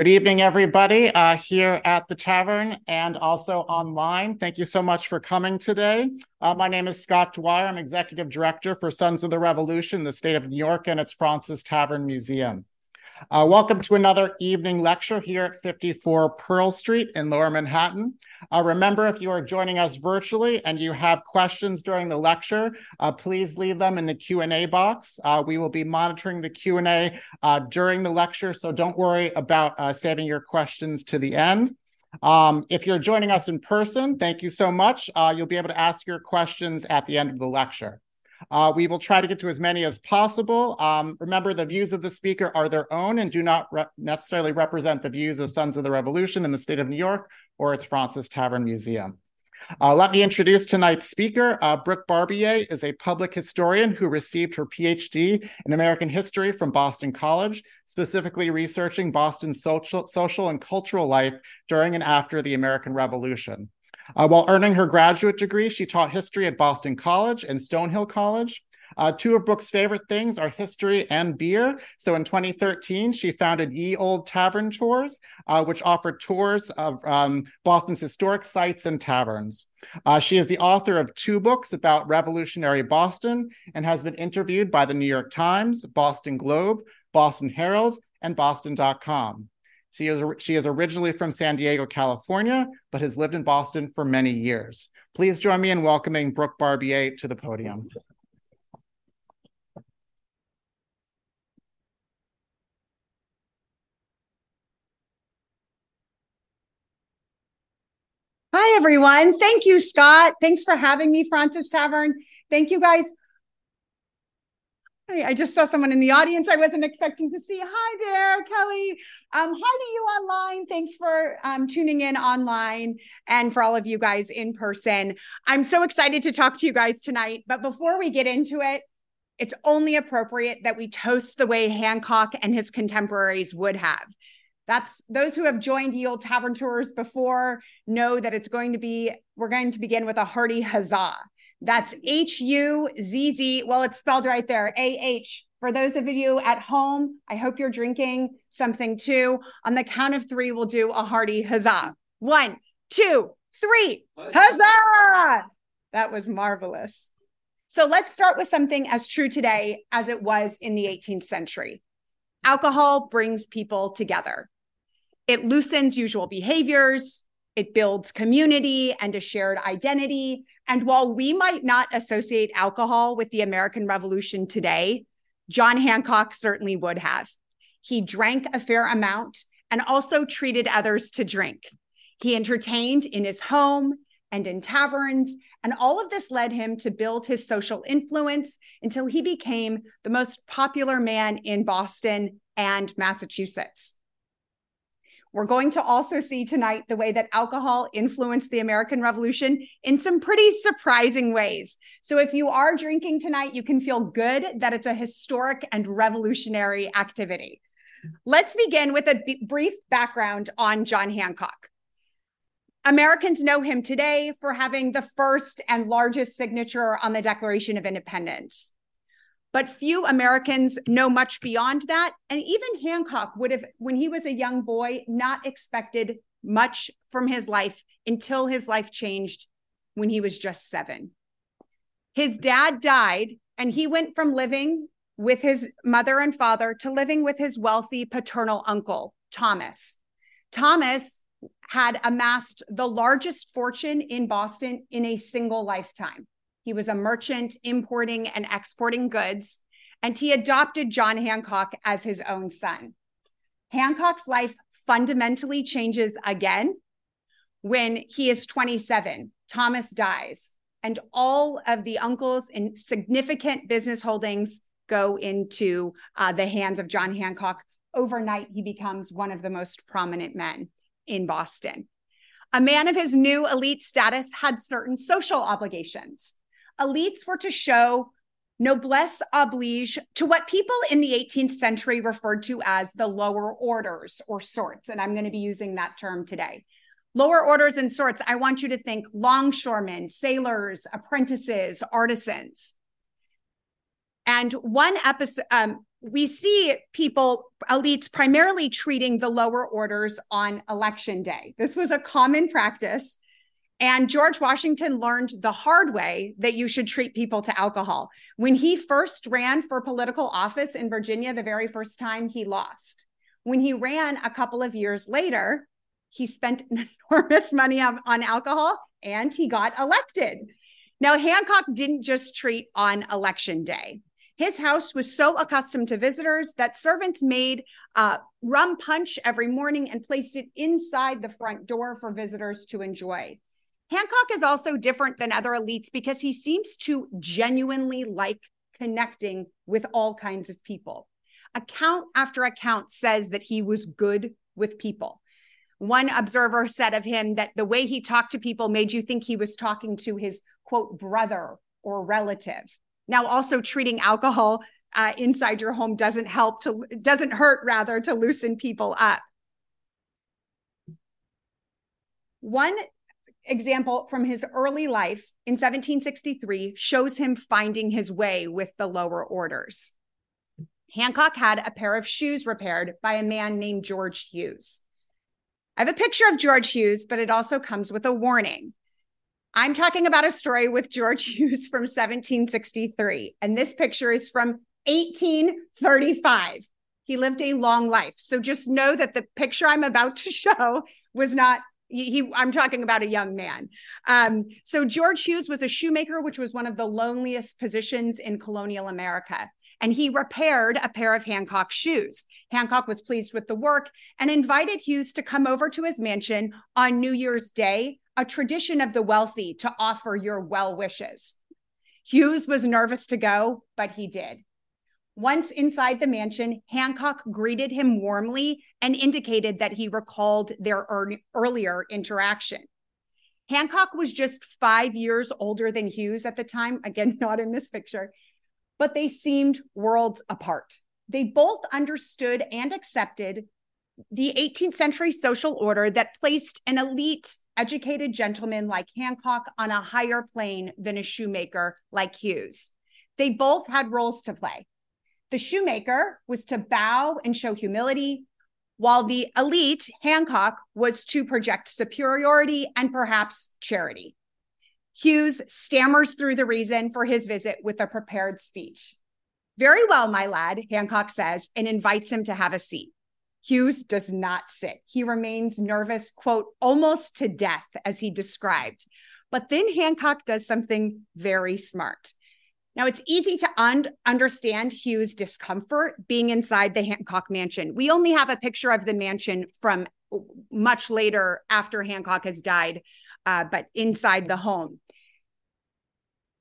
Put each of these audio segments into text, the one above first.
Good evening, everybody, uh, here at the tavern and also online. Thank you so much for coming today. Uh, my name is Scott Dwyer. I'm Executive Director for Sons of the Revolution, the state of New York, and its Fraunces Tavern Museum. Uh, welcome to another evening lecture here at 54 Pearl Street in Lower Manhattan. Uh, remember, if you are joining us virtually and you have questions during the lecture, uh, please leave them in the Q&A box. Uh, we will be monitoring the Q&A uh, during the lecture, so don't worry about uh, saving your questions to the end. Um, if you're joining us in person, thank you so much. you'll be able to ask your questions at the end of the lecture. Uh, we will try to get to as many as possible. Um, remember, the views of the speaker are their own and do not re- necessarily represent the views of Sons of the Revolution in the state of New York or its Fraunces Tavern Museum. Uh, let me introduce tonight's speaker. Uh, Brooke Barbier is a public historian who received her PhD in American history from Boston College, specifically researching Boston's social, social and cultural life during and after the American Revolution. Uh, while earning her graduate degree, she taught history at Boston College and Stonehill College. Uh, two of Brooke's favorite things are history and beer. So in 2013, she founded Ye Old Tavern Tours, uh, which offered tours of um, Boston's historic sites and taverns. Uh, she is the author of two books about revolutionary Boston and has been interviewed by the New York Times, Boston Globe, Boston Herald, and Boston.com. She is, she is originally from San Diego, California, but has lived in Boston for many years. Please join me in welcoming Brooke Barbier to the podium. Hi, everyone. Thank you, Scott. Thanks for having me, Fraunces Tavern. Thank you guys I just saw someone in the audience I wasn't expecting to see. Hi there, Kelly. Um, hi to you online. Thanks for um, tuning in online and for all of you guys in person. I'm so excited to talk to you guys tonight. But before we get into it, it's only appropriate that we toast the way Hancock and his contemporaries would have. That's those who have joined Ye Old Tavern Tours before know that it's going to be, we're going to begin with a hearty huzzah. That's H U Z Z. Well, it's spelled right there A H. For those of you at home, I hope you're drinking something too. On the count of three, we'll do a hearty huzzah. One, two, three. Huzzah! That was marvelous. So let's start with something as true today as it was in the 18th century. Alcohol brings people together. It loosens usual behaviors, it builds community and a shared identity. And while we might not associate alcohol with the American Revolution today, John Hancock certainly would have. He drank a fair amount and also treated others to drink. He entertained in his home and in taverns, and all of this led him to build his social influence until he became the most popular man in Boston and Massachusetts. We're going to also see tonight the way that alcohol influenced the American Revolution in some pretty surprising ways. So, if you are drinking tonight, you can feel good that it's a historic and revolutionary activity. Let's begin with a b- brief background on John Hancock. Americans know him today for having the first and largest signature on the Declaration of Independence. But few Americans know much beyond that. And even Hancock would have, when he was a young boy, not expected much from his life until his life changed when he was just seven. His dad died, and he went from living with his mother and father to living with his wealthy paternal uncle, Thomas. Thomas had amassed the largest fortune in Boston in a single lifetime. He was a merchant importing and exporting goods, and he adopted John Hancock as his own son. Hancock's life fundamentally changes again when he is 27. Thomas dies, and all of the uncles and significant business holdings go into uh, the hands of John Hancock. Overnight, he becomes one of the most prominent men in Boston. A man of his new elite status had certain social obligations elites were to show noblesse oblige to what people in the 18th century referred to as the lower orders or sorts. And I'm going to be using that term today. Lower orders and sorts, I want you to think longshoremen, sailors, apprentices, artisans. And one episode, um, we see people, elites, primarily treating the lower orders on election day. This was a common practice. And George Washington learned the hard way that you should treat people to alcohol. When he first ran for political office in Virginia, the very first time he lost. When he ran a couple of years later, he spent enormous money on, on alcohol and he got elected. Now, Hancock didn't just treat on election day. His house was so accustomed to visitors that servants made uh, rum punch every morning and placed it inside the front door for visitors to enjoy. Hancock is also different than other elites because he seems to genuinely like connecting with all kinds of people. Account after account says that he was good with people. One observer said of him that the way he talked to people made you think he was talking to his quote brother or relative. Now, also treating alcohol uh, inside your home doesn't help to doesn't hurt rather to loosen people up. One example from his early life in 1763 shows him finding his way with the lower orders. Hancock had a pair of shoes repaired by a man named George Hughes. I have a picture of George Hughes, but it also comes with a warning. I'm talking about a story with George Hughes from 1763, and this picture is from 1835. He lived a long life. So just know that the picture I'm about to show was not he, I'm talking about a young man. Um, so George Hughes was a shoemaker, which was one of the loneliest positions in colonial America. And he repaired a pair of Hancock shoes. Hancock was pleased with the work and invited Hughes to come over to his mansion on New Year's Day a tradition of the wealthy to offer your well wishes. Hughes was nervous to go, but he did. Once inside the mansion, Hancock greeted him warmly and indicated that he recalled their er- earlier interaction. Hancock was just five years older than Hughes at the time, again, not in this picture, but they seemed worlds apart. They both understood and accepted the 18th century social order that placed an elite educated gentleman like Hancock on a higher plane than a shoemaker like Hughes. They both had roles to play. The shoemaker was to bow and show humility, while the elite, Hancock, was to project superiority and perhaps charity. Hughes stammers through the reason for his visit with a prepared speech. Very well, my lad, Hancock says, and invites him to have a seat. Hughes does not sit. He remains nervous, quote, almost to death, as he described. But then Hancock does something very smart. Now, it's easy to un- understand Hughes' discomfort being inside the Hancock mansion. We only have a picture of the mansion from much later after Hancock has died, uh, but inside the home.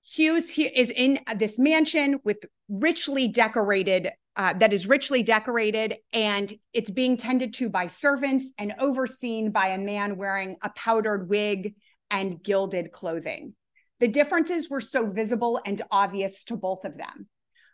Hughes is in this mansion with richly decorated uh, that is richly decorated and it's being tended to by servants and overseen by a man wearing a powdered wig and gilded clothing. The differences were so visible and obvious to both of them.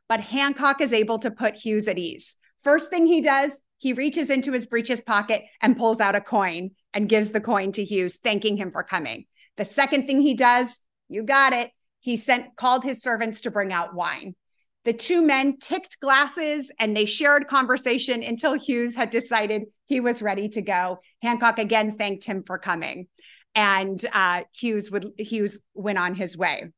But Hancock is able to put Hughes at ease. First thing he does, he reaches into his breeches pocket and pulls out a coin and gives the coin to Hughes, thanking him for coming. The second thing he does, you got it, he sent called his servants to bring out wine. The two men ticked glasses and they shared conversation until Hughes had decided he was ready to go. Hancock again thanked him for coming, and uh, Hughes would Hughes went on his way.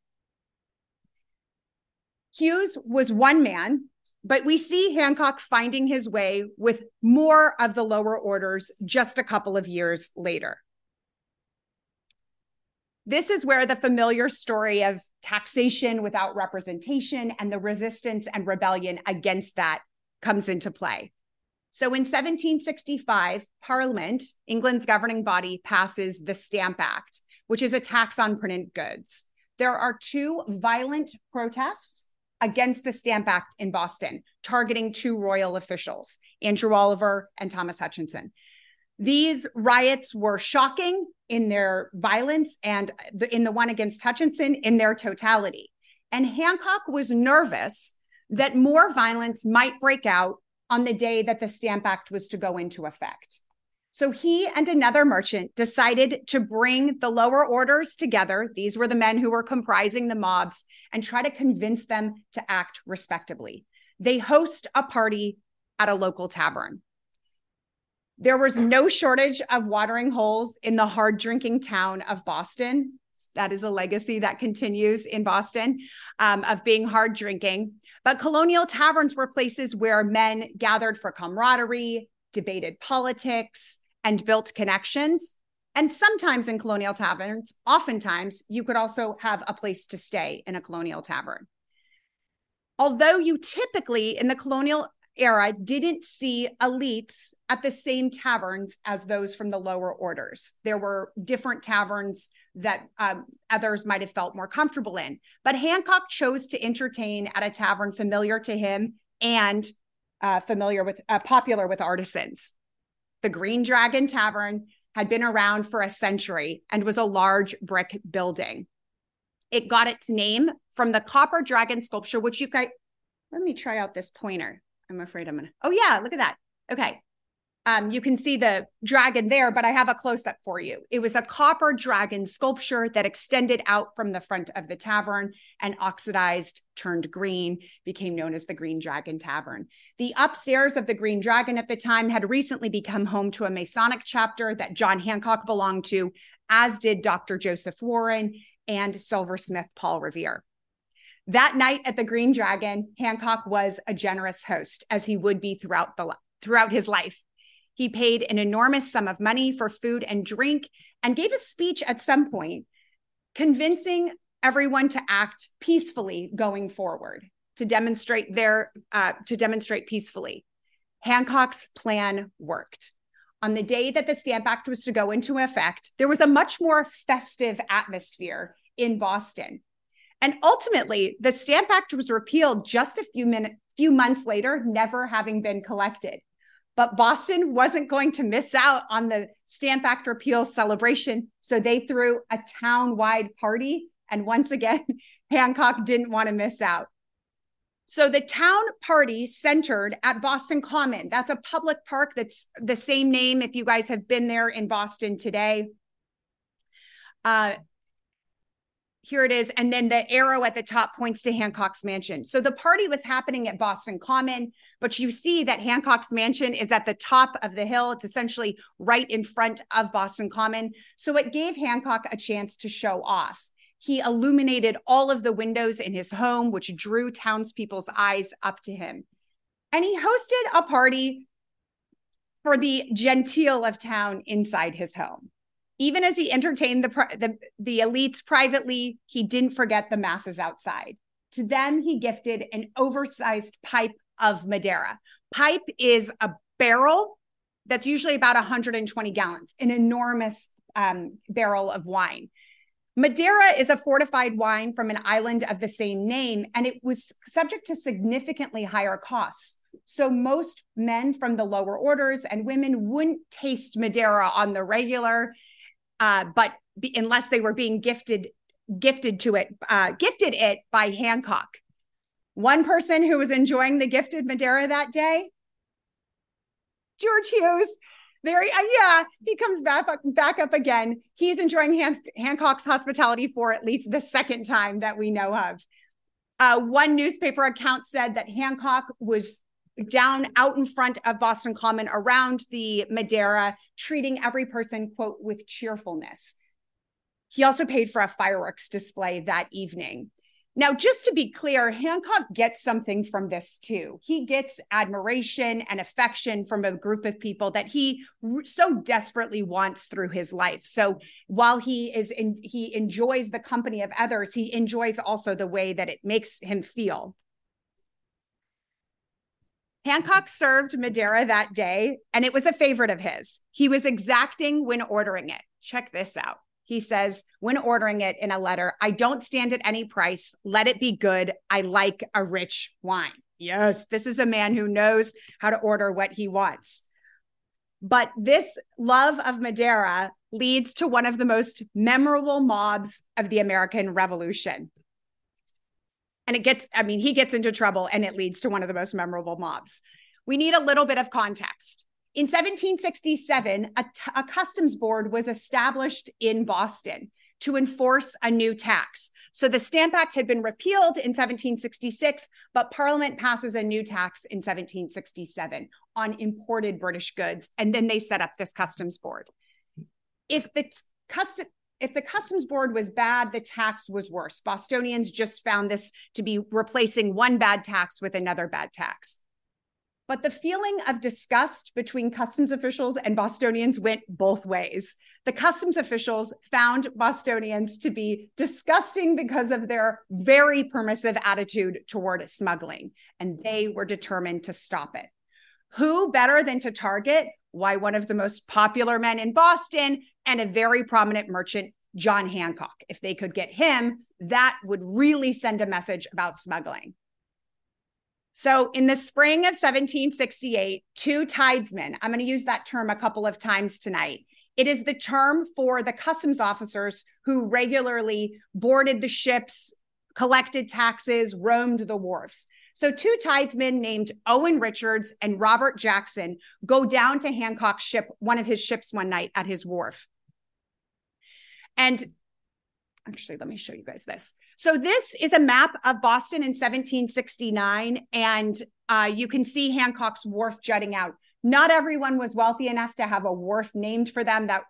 Hughes was one man, but we see Hancock finding his way with more of the lower orders just a couple of years later. This is where the familiar story of taxation without representation and the resistance and rebellion against that comes into play. So in 1765, Parliament, England's governing body, passes the Stamp Act, which is a tax on printed goods. There are two violent protests against the Stamp Act in Boston, targeting two royal officials, Andrew Oliver and Thomas Hutchinson. These riots were shocking in their violence and the, in the one against Hutchinson in their totality. And Hancock was nervous that more violence might break out on the day that the Stamp Act was to go into effect. So he and another merchant decided to bring the lower orders together. These were the men who were comprising the mobs and try to convince them to act respectably. they host a party at a local tavern. There was no shortage of watering holes in the hard drinking town of Boston. That is a legacy that continues in Boston um, of being hard drinking. But colonial taverns were places where men gathered for camaraderie, debated politics, and built connections. And sometimes in colonial taverns, oftentimes, you could also have a place to stay in a colonial tavern. Although you typically in the colonial era didn't see elites at the same taverns as those from the lower orders. There were different taverns that um, others might have felt more comfortable in. But Hancock chose to entertain at a tavern familiar to him and uh, familiar with, uh, popular with artisans. The Green Dragon Tavern had been around for a century and was a large brick building. It got its name from the copper dragon sculpture, which you guys, let me try out this pointer. I'm afraid I'm gonna. Oh yeah, look at that. Okay. Um, you can see the dragon there, but I have a close up for you. It was a copper dragon sculpture that extended out from the front of the tavern and oxidized, turned green, became known as the Green Dragon Tavern. The upstairs of the Green Dragon at the time had recently become home to a Masonic chapter that John Hancock belonged to, as did Dr. Joseph Warren and silversmith Paul Revere. That night at the Green Dragon, Hancock was a generous host, as he would be throughout the throughout his life. He paid an enormous sum of money for food and drink and gave a speech at some point convincing everyone to act peacefully going forward to demonstrate their uh, to demonstrate peacefully. Hancock's plan worked. On the day that the Stamp Act was to go into effect, there was a much more festive atmosphere in Boston. And ultimately, the Stamp Act was repealed just a few minutes, few months later, never having been collected. But Boston wasn't going to miss out on the Stamp Act repeal celebration. So they threw a town wide party. And once again, Hancock didn't want to miss out. So the town party centered at Boston Common. That's a public park that's the same name if you guys have been there in Boston today. Uh, here it is. And then the arrow at the top points to Hancock's mansion. So the party was happening at Boston Common, but you see that Hancock's mansion is at the top of the hill. It's essentially right in front of Boston Common. So it gave Hancock a chance to show off. He illuminated all of the windows in his home, which drew townspeople's eyes up to him. And he hosted a party for the genteel of town inside his home. Even as he entertained the, the, the elites privately, he didn't forget the masses outside. To them, he gifted an oversized pipe of Madeira. Pipe is a barrel that's usually about 120 gallons, an enormous um, barrel of wine. Madeira is a fortified wine from an island of the same name, and it was subject to significantly higher costs. So, most men from the lower orders and women wouldn't taste Madeira on the regular uh, but be, unless they were being gifted gifted to it, uh, gifted it by Hancock. One person who was enjoying the gifted Madeira that day, George Hughes. Very, uh, yeah, he comes back up, back up again. He's enjoying Han- Hancock's hospitality for at least the second time that we know of. Uh, one newspaper account said that Hancock was down out in front of Boston Common around the Madeira, treating every person, quote, with cheerfulness. He also paid for a fireworks display that evening. Now, just to be clear, Hancock gets something from this too. He gets admiration and affection from a group of people that he so desperately wants through his life. So while he is in, he enjoys the company of others, he enjoys also the way that it makes him feel. Hancock served Madeira that day, and it was a favorite of his. He was exacting when ordering it. Check this out. He says, when ordering it in a letter, I don't stand at any price. Let it be good. I like a rich wine. Yes, this is a man who knows how to order what he wants. But this love of Madeira leads to one of the most memorable mobs of the American Revolution and it gets i mean he gets into trouble and it leads to one of the most memorable mobs we need a little bit of context in 1767 a, t- a customs board was established in boston to enforce a new tax. So the Stamp Act had been repealed in 1766, but Parliament passes a new tax in 1767 on imported British goods. And then they set up this customs board. If the custom if the customs board was bad, the tax was worse. Bostonians just found this to be replacing one bad tax with another bad tax. But the feeling of disgust between customs officials and Bostonians went both ways. The customs officials found Bostonians to be disgusting because of their very permissive attitude toward smuggling, and they were determined to stop it. Who better than to target why one of the most popular men in Boston and a very prominent merchant, John Hancock? If they could get him, that would really send a message about smuggling. So, in the spring of 1768, two tidesmen, I'm going to use that term a couple of times tonight. It is the term for the customs officers who regularly boarded the ships, collected taxes, roamed the wharfs. So, two tidesmen named Owen Richards and Robert Jackson go down to Hancock's ship, one of his ships, one night at his wharf. And actually, let me show you guys this. So this is a map of Boston in 1769, and uh, you can see Hancock's Wharf jutting out. Not everyone was wealthy enough to have a wharf named for them. That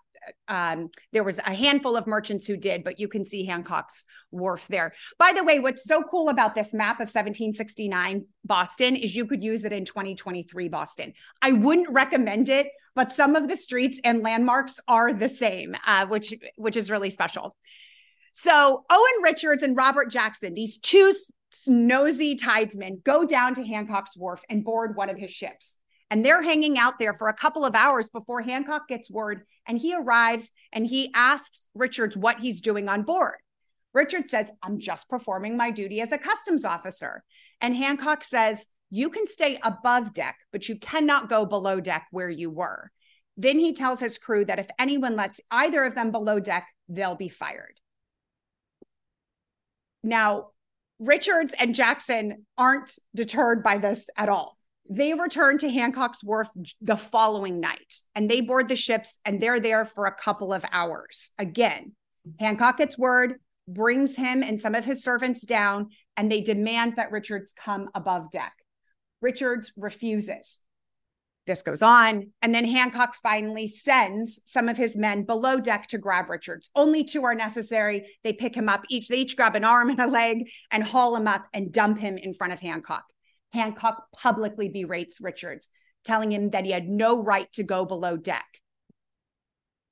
um, there was a handful of merchants who did, but you can see Hancock's Wharf there. By the way, what's so cool about this map of 1769 Boston is you could use it in 2023 Boston. I wouldn't recommend it, but some of the streets and landmarks are the same, uh, which which is really special. So Owen Richards and Robert Jackson, these two nosy tidesmen, go down to Hancock's Wharf and board one of his ships. And they're hanging out there for a couple of hours before Hancock gets word. And he arrives and he asks Richards what he's doing on board. Richard says, I'm just performing my duty as a customs officer. And Hancock says, You can stay above deck, but you cannot go below deck where you were. Then he tells his crew that if anyone lets either of them below deck, they'll be fired. Now, Richards and Jackson aren't deterred by this at all. They return to Hancock's Wharf the following night and they board the ships and they're there for a couple of hours. Again, Hancock gets word, brings him and some of his servants down, and they demand that Richards come above deck. Richards refuses. This goes on. And then Hancock finally sends some of his men below deck to grab Richards. Only two are necessary. They pick him up each, they each grab an arm and a leg and haul him up and dump him in front of Hancock. Hancock publicly berates Richards, telling him that he had no right to go below deck.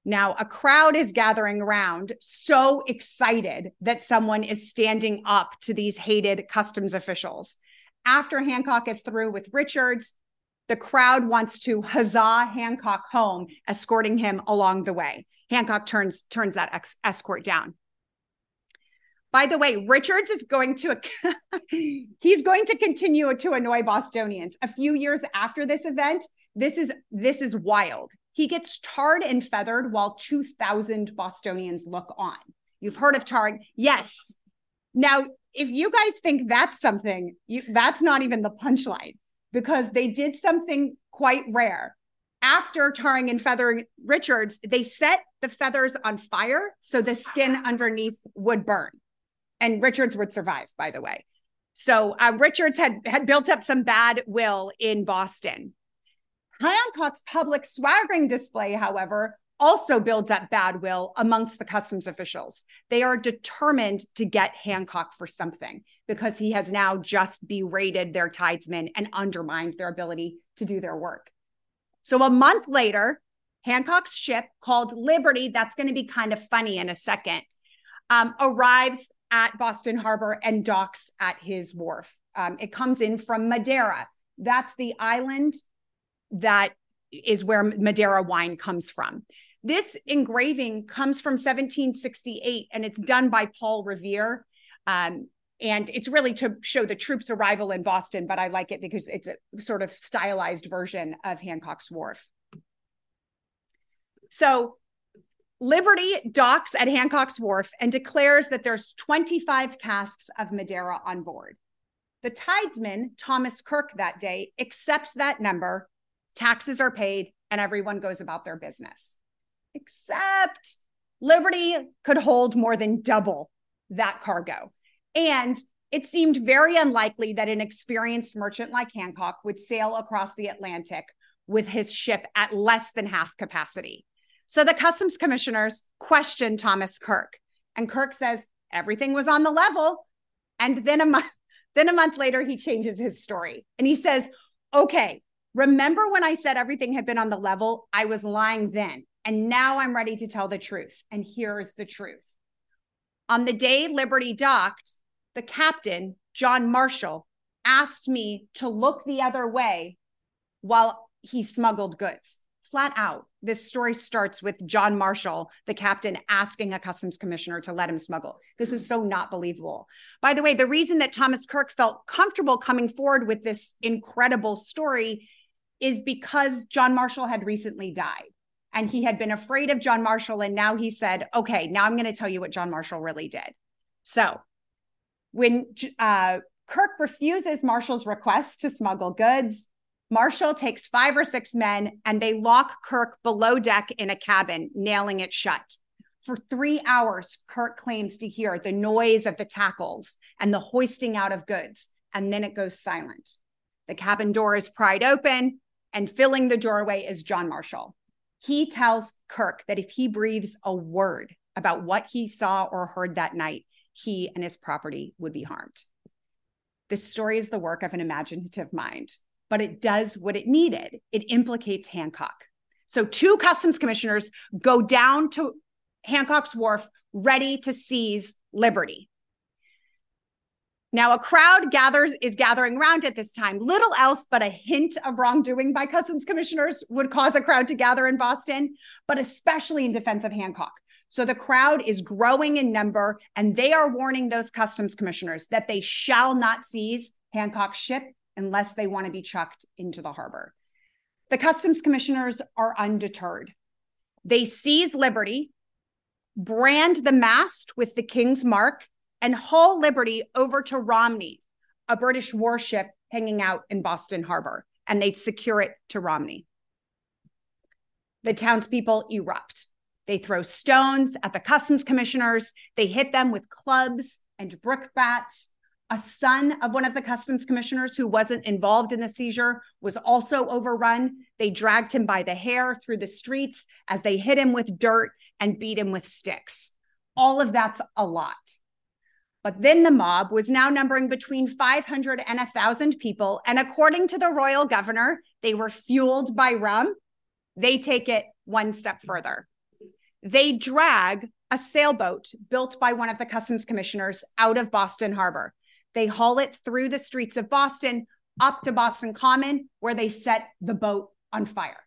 Now, a crowd is gathering around, so excited that someone is standing up to these hated customs officials. After Hancock is through with Richards, the crowd wants to huzzah Hancock home, escorting him along the way. Hancock turns turns that ex- escort down. By the way, Richards is going to he's going to continue to annoy Bostonians. A few years after this event, this is this is wild. He gets tarred and feathered while 2000 Bostonians look on. You've heard of tarring? Yes. Now, if you guys think that's something, you, that's not even the punchline because they did something quite rare. After tarring and feathering Richards, they set the feathers on fire so the skin underneath would burn. And Richards would survive, by the way. So uh, Richards had, had built up some bad will in Boston. Hancock's public swaggering display, however, also builds up bad will amongst the customs officials. They are determined to get Hancock for something because he has now just berated their tidesmen and undermined their ability to do their work. So a month later, Hancock's ship called Liberty, that's going to be kind of funny in a second, um, arrives at Boston Harbor and docks at his wharf. Um, it comes in from Madeira. That's the island that is where Madeira wine comes from. This engraving comes from 1768 and it's done by Paul Revere. Um, and it's really to show the troops' arrival in Boston, but I like it because it's a sort of stylized version of Hancock's Wharf. So Liberty docks at Hancock's Wharf and declares that there's 25 casks of Madeira on board. The tidesman, Thomas Kirk, that day accepts that number, taxes are paid, and everyone goes about their business. Except Liberty could hold more than double that cargo. And it seemed very unlikely that an experienced merchant like Hancock would sail across the Atlantic with his ship at less than half capacity. So the customs commissioners questioned Thomas Kirk, and Kirk says everything was on the level. And then a month, then a month later, he changes his story and he says, "Okay, remember when I said everything had been on the level? I was lying then, and now I'm ready to tell the truth. And here's the truth: on the day Liberty docked, the captain, John Marshall, asked me to look the other way while he smuggled goods. Flat out, this story starts with John Marshall, the captain, asking a customs commissioner to let him smuggle. This is so not believable. By the way, the reason that Thomas Kirk felt comfortable coming forward with this incredible story is because John Marshall had recently died and he had been afraid of John Marshall. And now he said, okay, now I'm going to tell you what John Marshall really did. So when uh, Kirk refuses Marshall's request to smuggle goods, Marshall takes five or six men and they lock Kirk below deck in a cabin, nailing it shut. For three hours, Kirk claims to hear the noise of the tackles and the hoisting out of goods, and then it goes silent. The cabin door is pried open, and filling the doorway is John Marshall. He tells Kirk that if he breathes a word about what he saw or heard that night, he and his property would be harmed. This story is the work of an imaginative mind, but it does what it needed. It implicates Hancock. So, two customs commissioners go down to Hancock's Wharf ready to seize Liberty. Now, a crowd gathers is gathering around at this time. Little else but a hint of wrongdoing by customs commissioners would cause a crowd to gather in Boston, but especially in defense of Hancock. So the crowd is growing in number, and they are warning those customs commissioners that they shall not seize Hancock's ship unless they want to be chucked into the harbor. The customs commissioners are undeterred. They seize Liberty, brand the mast with the king's mark, and haul Liberty over to Romney, a British warship hanging out in Boston Harbor, and they'd secure it to Romney. The townspeople erupt. They throw stones at the customs commissioners. They hit them with clubs and brickbats. A son of one of the customs commissioners who wasn't involved in the seizure was also overrun. They dragged him by the hair through the streets as they hit him with dirt and beat him with sticks. All of that's a lot. But then the mob was now numbering between 500 and 1,000 people. And according to the royal governor, they were fueled by rum. They take it one step further. They drag a sailboat built by one of the customs commissioners out of Boston Harbor. They haul it through the streets of Boston up to Boston Common, where they set the boat on fire.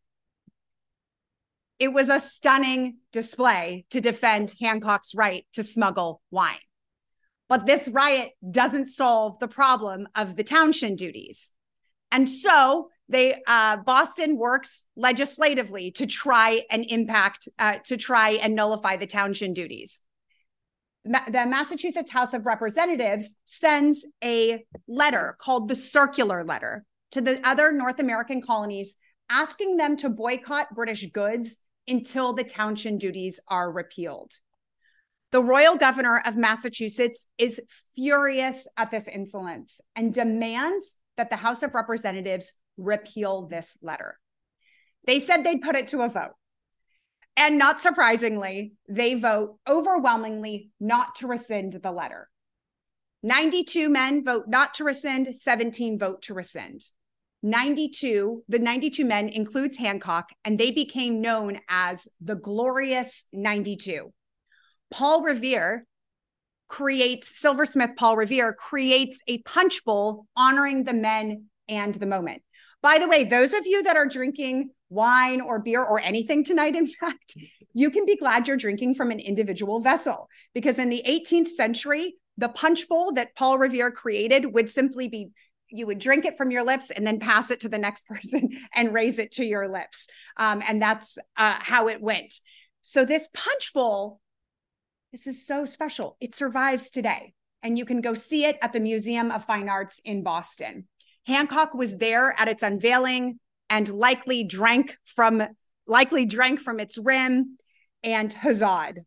It was a stunning display to defend Hancock's right to smuggle wine. But this riot doesn't solve the problem of the townshend duties. And so they uh, Boston works legislatively to try and impact, uh, to try and nullify the townshend duties. The Massachusetts House of Representatives sends a letter called the Circular Letter to the other North American colonies, asking them to boycott British goods until the townshend duties are repealed. The royal governor of Massachusetts is furious at this insolence and demands that the House of Representatives repeal this letter. They said they'd put it to a vote. And not surprisingly, they vote overwhelmingly not to rescind the letter. 92 men vote not to rescind, 17 vote to rescind. 92, the 92 men includes Hancock, and they became known as the Glorious 92. Paul Revere creates, silversmith Paul Revere creates a punch bowl honoring the men and the moment. By the way, those of you that are drinking wine or beer or anything tonight, in fact, you can be glad you're drinking from an individual vessel because in the 18th century, the punch bowl that Paul Revere created would simply be you would drink it from your lips and then pass it to the next person and raise it to your lips. Um, and that's uh, how it went. So, this punch bowl, this is so special. It survives today. And you can go see it at the Museum of Fine Arts in Boston. Hancock was there at its unveiling and likely drank from likely drank from its rim and huzzahed.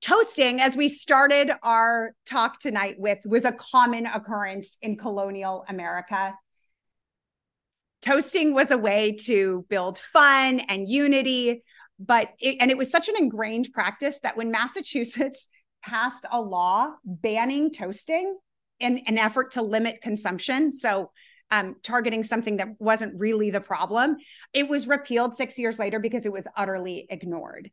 toasting, as we started our talk tonight with, was a common occurrence in colonial America. Toasting was a way to build fun and unity, but it, and it was such an ingrained practice that when Massachusetts passed a law banning toasting in an effort to limit consumption, so um, targeting something that wasn't really the problem, it was repealed six years later because it was utterly ignored.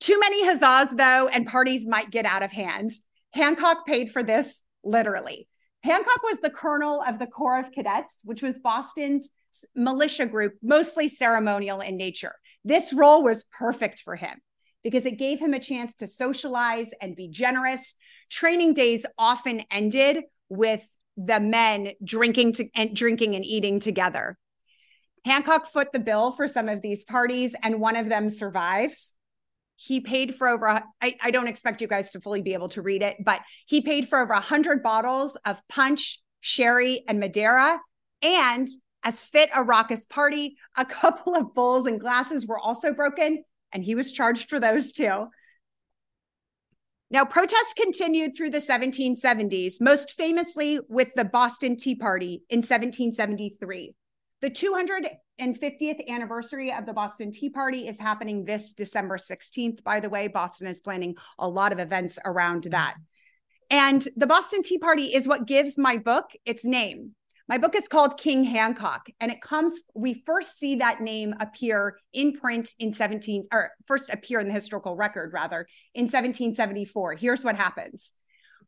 Too many huzzas, though, and parties might get out of hand. Hancock paid for this literally. Hancock was the colonel of the Corps of Cadets, which was Boston's militia group, mostly ceremonial in nature. This role was perfect for him because it gave him a chance to socialize and be generous. Training days often ended with the men drinking to, and drinking and eating together. Hancock foot the bill for some of these parties, and one of them survives. He paid for over I, I don't expect you guys to fully be able to read it but he paid for over 100 bottles of punch sherry and madeira. And as fit a raucous party a couple of bowls and glasses were also broken and he was charged for those too now protests continued through the 1770s most famously with the boston tea party in 1773 the 250th anniversary of the Boston Tea Party is happening this December 16th. By the way, Boston is planning a lot of events around that. And the Boston Tea Party is what gives my book its name. My book is called King Hancock, and it comes, we first see that name appear in print in 17, or first appear in the historical record, rather, in 1774. Here's what happens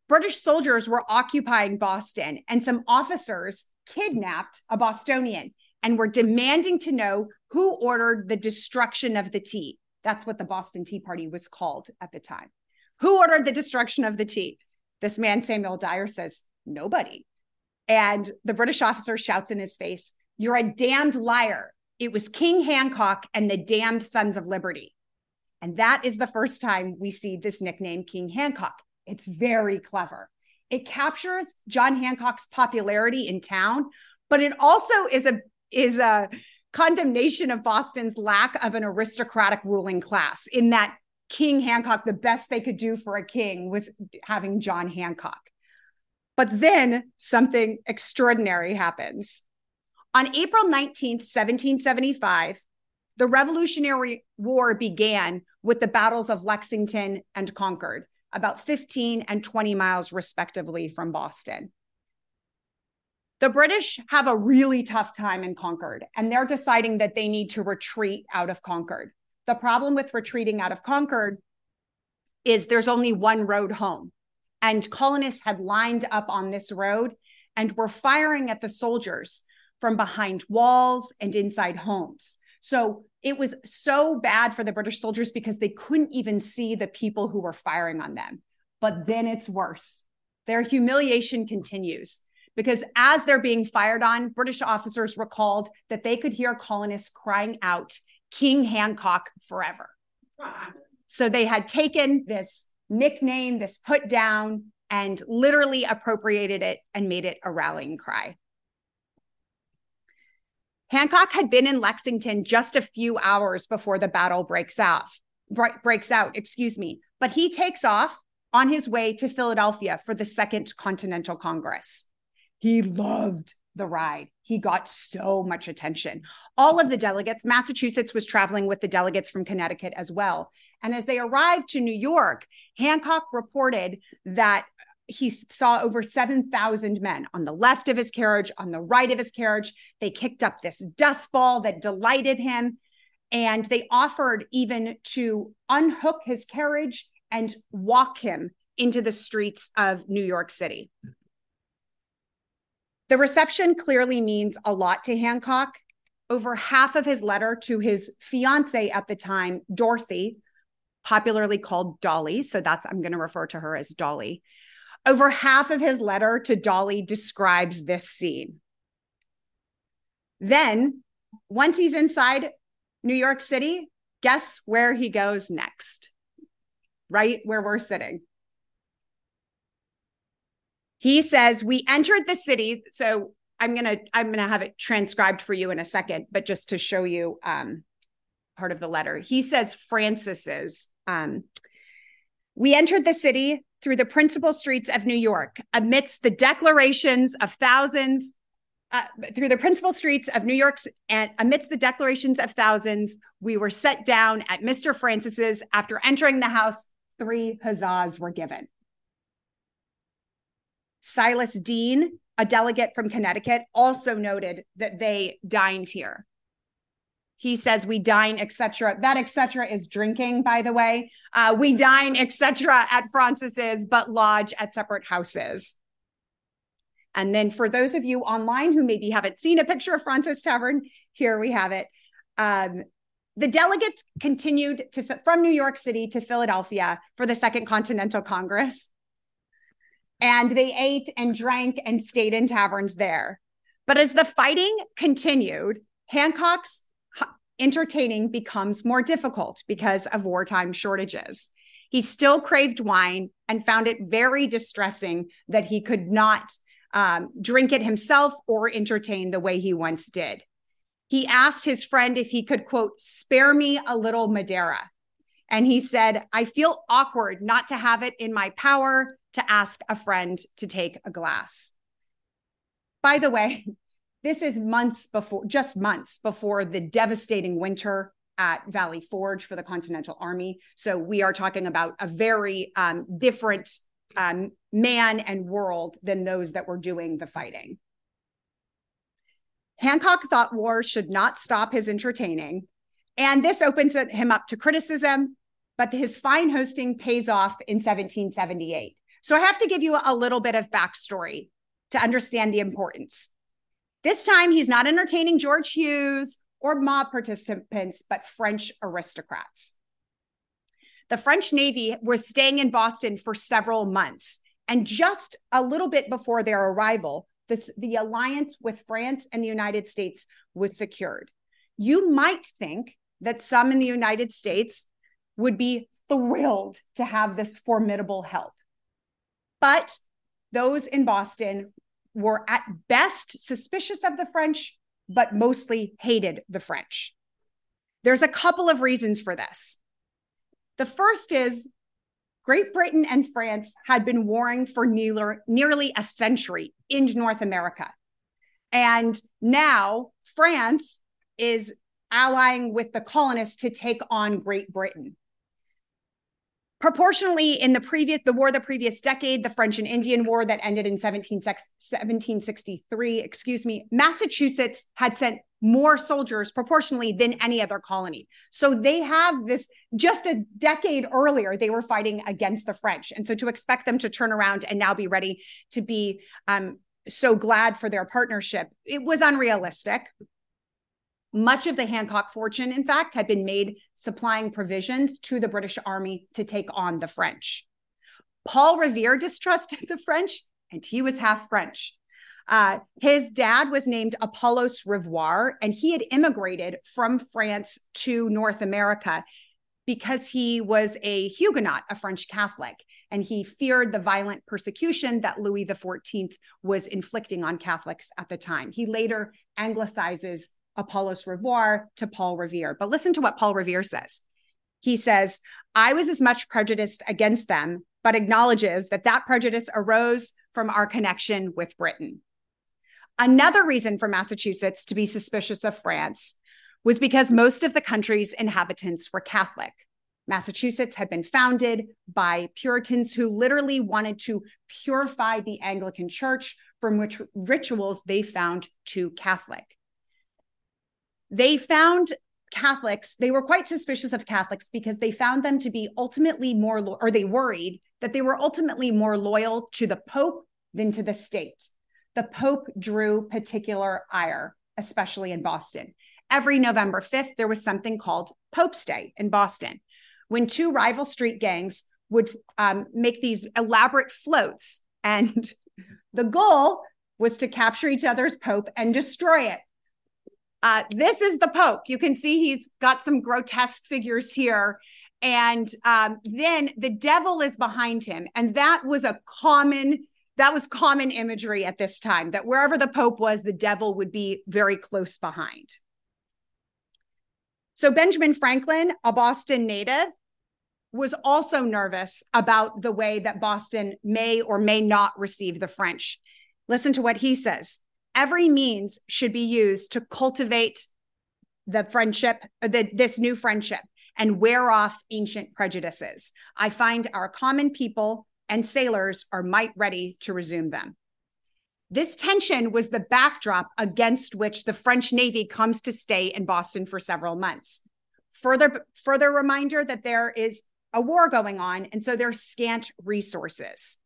British soldiers were occupying Boston, and some officers kidnapped a Bostonian and were demanding to know who ordered the destruction of the tea. That's what the Boston Tea Party was called at the time. Who ordered the destruction of the tea? This man, Samuel Dyer, says, Nobody. And the British officer shouts in his face, You're a damned liar. It was King Hancock and the damned Sons of Liberty. And that is the first time we see this nickname, King Hancock. It's very clever. It captures John Hancock's popularity in town, but it also is a is a condemnation of Boston's lack of an aristocratic ruling class in that King Hancock, the best they could do for a king was having John Hancock. But then something extraordinary happens. On April 19th, 1775, the Revolutionary War began with the battles of Lexington and Concord, about 15 and 20 miles, respectively, from Boston. The British have a really tough time in Concord, and they're deciding that they need to retreat out of Concord. The problem with retreating out of Concord is there's only one road home, and colonists had lined up on this road and were firing at the soldiers from behind walls and inside homes. So it was so bad for the British soldiers because they couldn't even see the people who were firing on them. But then it's worse. Their humiliation continues because as they're being fired on, British officers recalled that they could hear colonists crying out, King Hancock forever. So they had taken this nickname, this put down, and literally appropriated it and made it a rallying cry. Hancock had been in Lexington just a few hours before the battle breaks off, breaks out, excuse me, but he takes off on his way to Philadelphia for the Second Continental Congress. He loved the ride. He got so much attention. All of the delegates, Massachusetts was traveling with the delegates from Connecticut as well. And as they arrived to New York, Hancock reported that he saw over 7,000 men on the left of his carriage, on the right of his carriage. They kicked up this dust ball that delighted him. And they offered even to unhook his carriage and walk him into the streets of New York City. The reception clearly means a lot to Hancock. Over half of his letter to his fiance at the time, Dorothy, popularly called Dolly, so that's I'm going to refer to her as Dolly. Over half of his letter to Dolly describes this scene. Then, once he's inside New York City, guess where he goes next? Right where we're sitting. He says, We entered the city. So I'm gonna I'm gonna have it transcribed for you in a second, but just to show you um, part of the letter. He says Francis's. Um, We entered the city through the principal streets of New York amidst the declarations of thousands, uh, through the principal streets of New York and amidst the declarations of thousands, we were set down at Mr. Francis's. After entering the house, three huzzas were given. Silas Deane, a delegate from Connecticut, also noted that they dined here. He says we dine, etc. That etc. is drinking, by the way. Uh, we dine, etc. at Fraunces's, but lodge at separate houses. And then for those of you online who maybe haven't seen a picture of Fraunces Tavern, here we have it. Um, the delegates continued to from New York City to Philadelphia for the Second Continental Congress. And they ate and drank and stayed in taverns there. But as the fighting continued, Hancock's entertaining becomes more difficult because of wartime shortages. He still craved wine and found it very distressing that he could not um, drink it himself or entertain the way he once did. He asked his friend if he could, quote, spare me a little Madeira. And he said, I feel awkward not to have it in my power to ask a friend to take a glass. By the way, this is months before, just months before the devastating winter at Valley Forge for the Continental Army. So we are talking about a very um, different um, man and world than those that were doing the fighting. Hancock thought war should not stop his entertaining, and this opens him up to criticism, but his fine hosting pays off in 1778. So I have to give you a little bit of backstory to understand the importance. This time, he's not entertaining George Hughes or mob participants, but French aristocrats. The French Navy was staying in Boston for several months. And just a little bit before their arrival, this, the alliance with France and the United States was secured. You might think that some in the United States would be thrilled to have this formidable help. But those in Boston were at best suspicious of the French, but mostly hated the French. There's a couple of reasons for this. The first is Great Britain and France had been warring for near, nearly a century in North America. And now France is allying with the colonists to take on Great Britain. Proportionally, in the previous, the war the previous decade, the French and Indian War that ended in 17, 1763, excuse me, Massachusetts had sent more soldiers proportionally than any other colony. So they have this just a decade earlier, they were fighting against the French. And so to expect them to turn around and now be ready to be um, so glad for their partnership, it was unrealistic. Much of the Hancock fortune, in fact, had been made supplying provisions to the British Army to take on the French. Paul Revere distrusted the French, and he was half French. Uh, his dad was named Apollos Rivoire, and he had immigrated from France to North America because he was a Huguenot, a French Catholic, and he feared the violent persecution that Louis XIV was inflicting on Catholics at the time. He later anglicizes Apollos Rivoire to Paul Revere. But listen to what Paul Revere says. He says, I was as much prejudiced against them, but acknowledges that that prejudice arose from our connection with Britain. Another reason for Massachusetts to be suspicious of France was because most of the country's inhabitants were Catholic. Massachusetts had been founded by Puritans who literally wanted to purify the Anglican Church from which rituals they found too Catholic they found Catholics, they were quite suspicious of Catholics because they found them to be ultimately more, lo- or they worried that they were ultimately more loyal to the Pope than to the state. The Pope drew particular ire, especially in Boston. Every November 5th, there was something called Pope's Day in Boston, when two rival street gangs would um, make these elaborate floats. And the goal was to capture each other's Pope and destroy it. Uh, this is the Pope. You can see he's got some grotesque figures here. And um, then the devil is behind him. And that was a common, that was common imagery at this time, that wherever the Pope was, the devil would be very close behind. So Benjamin Franklin, a Boston native, was also nervous about the way that Boston may or may not receive the French. Listen to what he says. Every means should be used to cultivate the friendship, uh, the, this new friendship, and wear off ancient prejudices. I find our common people and sailors are might ready to resume them. This tension was the backdrop against which the French Navy comes to stay in Boston for several months. Further, further reminder that there is a war going on, and so there's scant resources.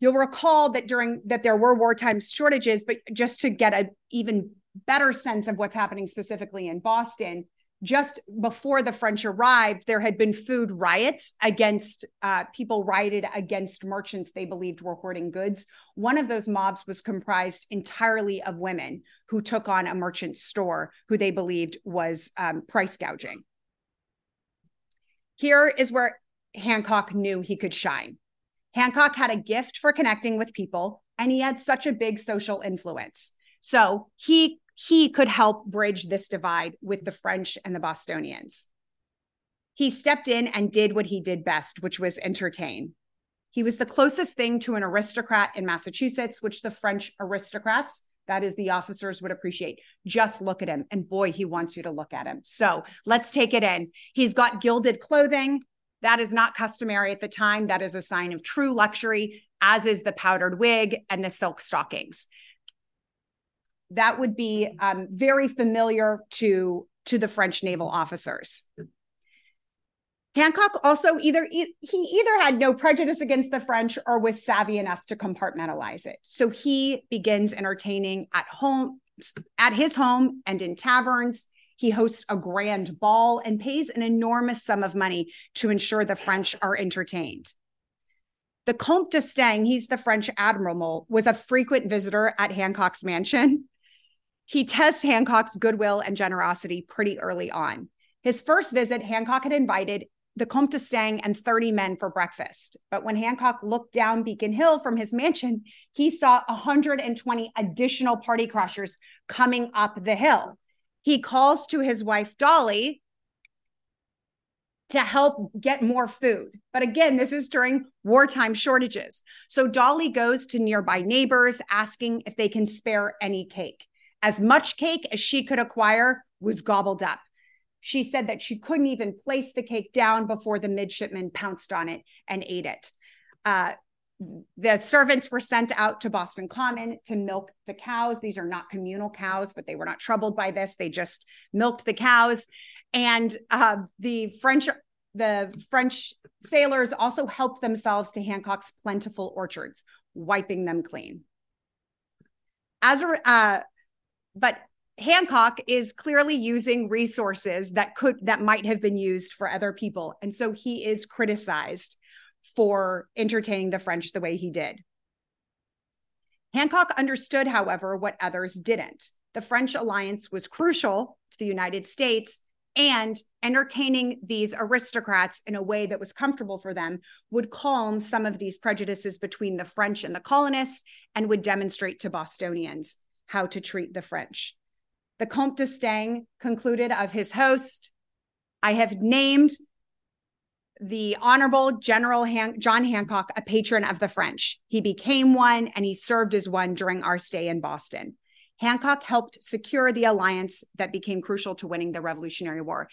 You'll recall that during that there were wartime shortages, but just to get an even better sense of what's happening specifically in Boston, just before the French arrived, there had been food riots against uh, people rioted against merchants they believed were hoarding goods. One of those mobs was comprised entirely of women who took on a merchant store who they believed was um, price gouging. Here is where Hancock knew he could shine. Hancock had a gift for connecting with people, and he had such a big social influence. So he he could help bridge this divide with the French and the Bostonians. He stepped in and did what he did best, which was entertain. He was the closest thing to an aristocrat in Massachusetts, which the French aristocrats, that is, the officers, would appreciate. Just look at him. And boy, he wants you to look at him. So let's take it in. He's got gilded clothing. That is not customary at the time. That is a sign of true luxury, as is the powdered wig and the silk stockings. That would be um, very familiar to, to the French naval officers. Hancock also either he either had no prejudice against the French or was savvy enough to compartmentalize it. So he begins entertaining at home at his home and in taverns. He hosts a grand ball and pays an enormous sum of money to ensure the French are entertained. The Comte d'Estaing, he's the French admiral, was a frequent visitor at Hancock's mansion. He tests Hancock's goodwill and generosity pretty early on. His first visit, Hancock had invited the Comte d'Estaing and 30 men for breakfast. But when Hancock looked down Beacon Hill from his mansion, he saw 120 additional party crushers coming up the hill. He calls to his wife, Dolly, to help get more food. But again, this is during wartime shortages. So Dolly goes to nearby neighbors asking if they can spare any cake. As much cake as she could acquire was gobbled up. She said that she couldn't even place the cake down before the midshipmen pounced on it and ate it. Uh, the servants were sent out to Boston Common to milk the cows. These are not communal cows, but they were not troubled by this. They just milked the cows. And uh, the French the French sailors also helped themselves to Hancock's plentiful orchards, wiping them clean. As a uh, but Hancock is clearly using resources that could that might have been used for other people. And so he is criticized for entertaining the French the way he did. Hancock understood, however, what others didn't. The French alliance was crucial to the United States, and entertaining these aristocrats in a way that was comfortable for them would calm some of these prejudices between the French and the colonists and would demonstrate to Bostonians how to treat the French. The Comte d'Estaing concluded of his host, I have named the Honorable General Han- John Hancock a patron of the French. He became one and he served as one during our stay in Boston. Hancock helped secure the alliance that became crucial to winning the Revolutionary War.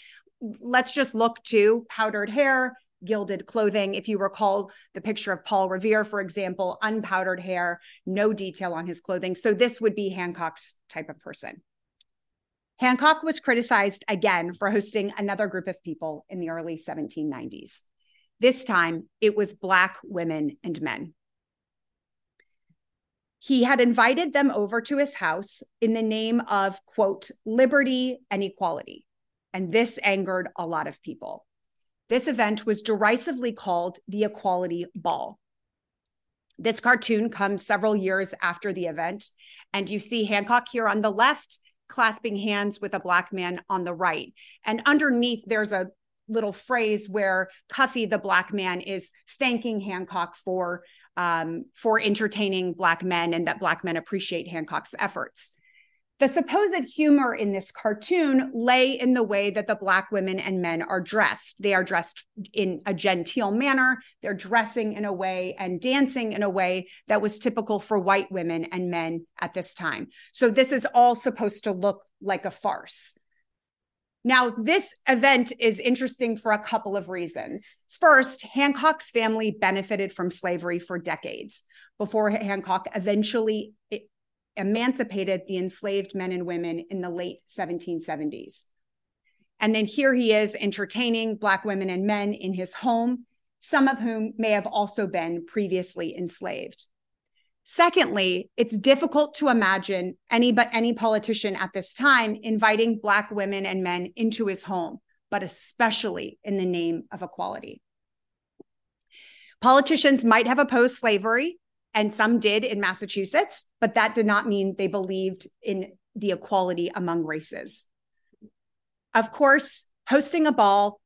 Let's just look to powdered hair, gilded clothing. If you recall the picture of Paul Revere, for example, unpowdered hair, no detail on his clothing. So this would be Hancock's type of person. Hancock was criticized again for hosting another group of people in the early 1790s. This time, it was Black women and men. He had invited them over to his house in the name of, quote, liberty and equality. And this angered a lot of people. This event was derisively called the Equality Ball. This cartoon comes several years after the event, and you see Hancock here on the left clasping hands with a black man on the right. And underneath, there's a little phrase where Cuffy, the black man, is thanking Hancock for um, for entertaining black men and that black men appreciate Hancock's efforts. The supposed humor in this cartoon lay in the way that the Black women and men are dressed. They are dressed in a genteel manner. They're dressing in a way and dancing in a way that was typical for white women and men at this time. So, this is all supposed to look like a farce. Now, this event is interesting for a couple of reasons. First, Hancock's family benefited from slavery for decades before Hancock eventually emancipated the enslaved men and women in the late 1770s. And then here he is entertaining Black women and men in his home, some of whom may have also been previously enslaved. Secondly, it's difficult to imagine any but any politician at this time inviting Black women and men into his home, but especially in the name of equality. Politicians might have opposed slavery, and some did in Massachusetts, but that did not mean they believed in the equality among races. Of course, hosting a ball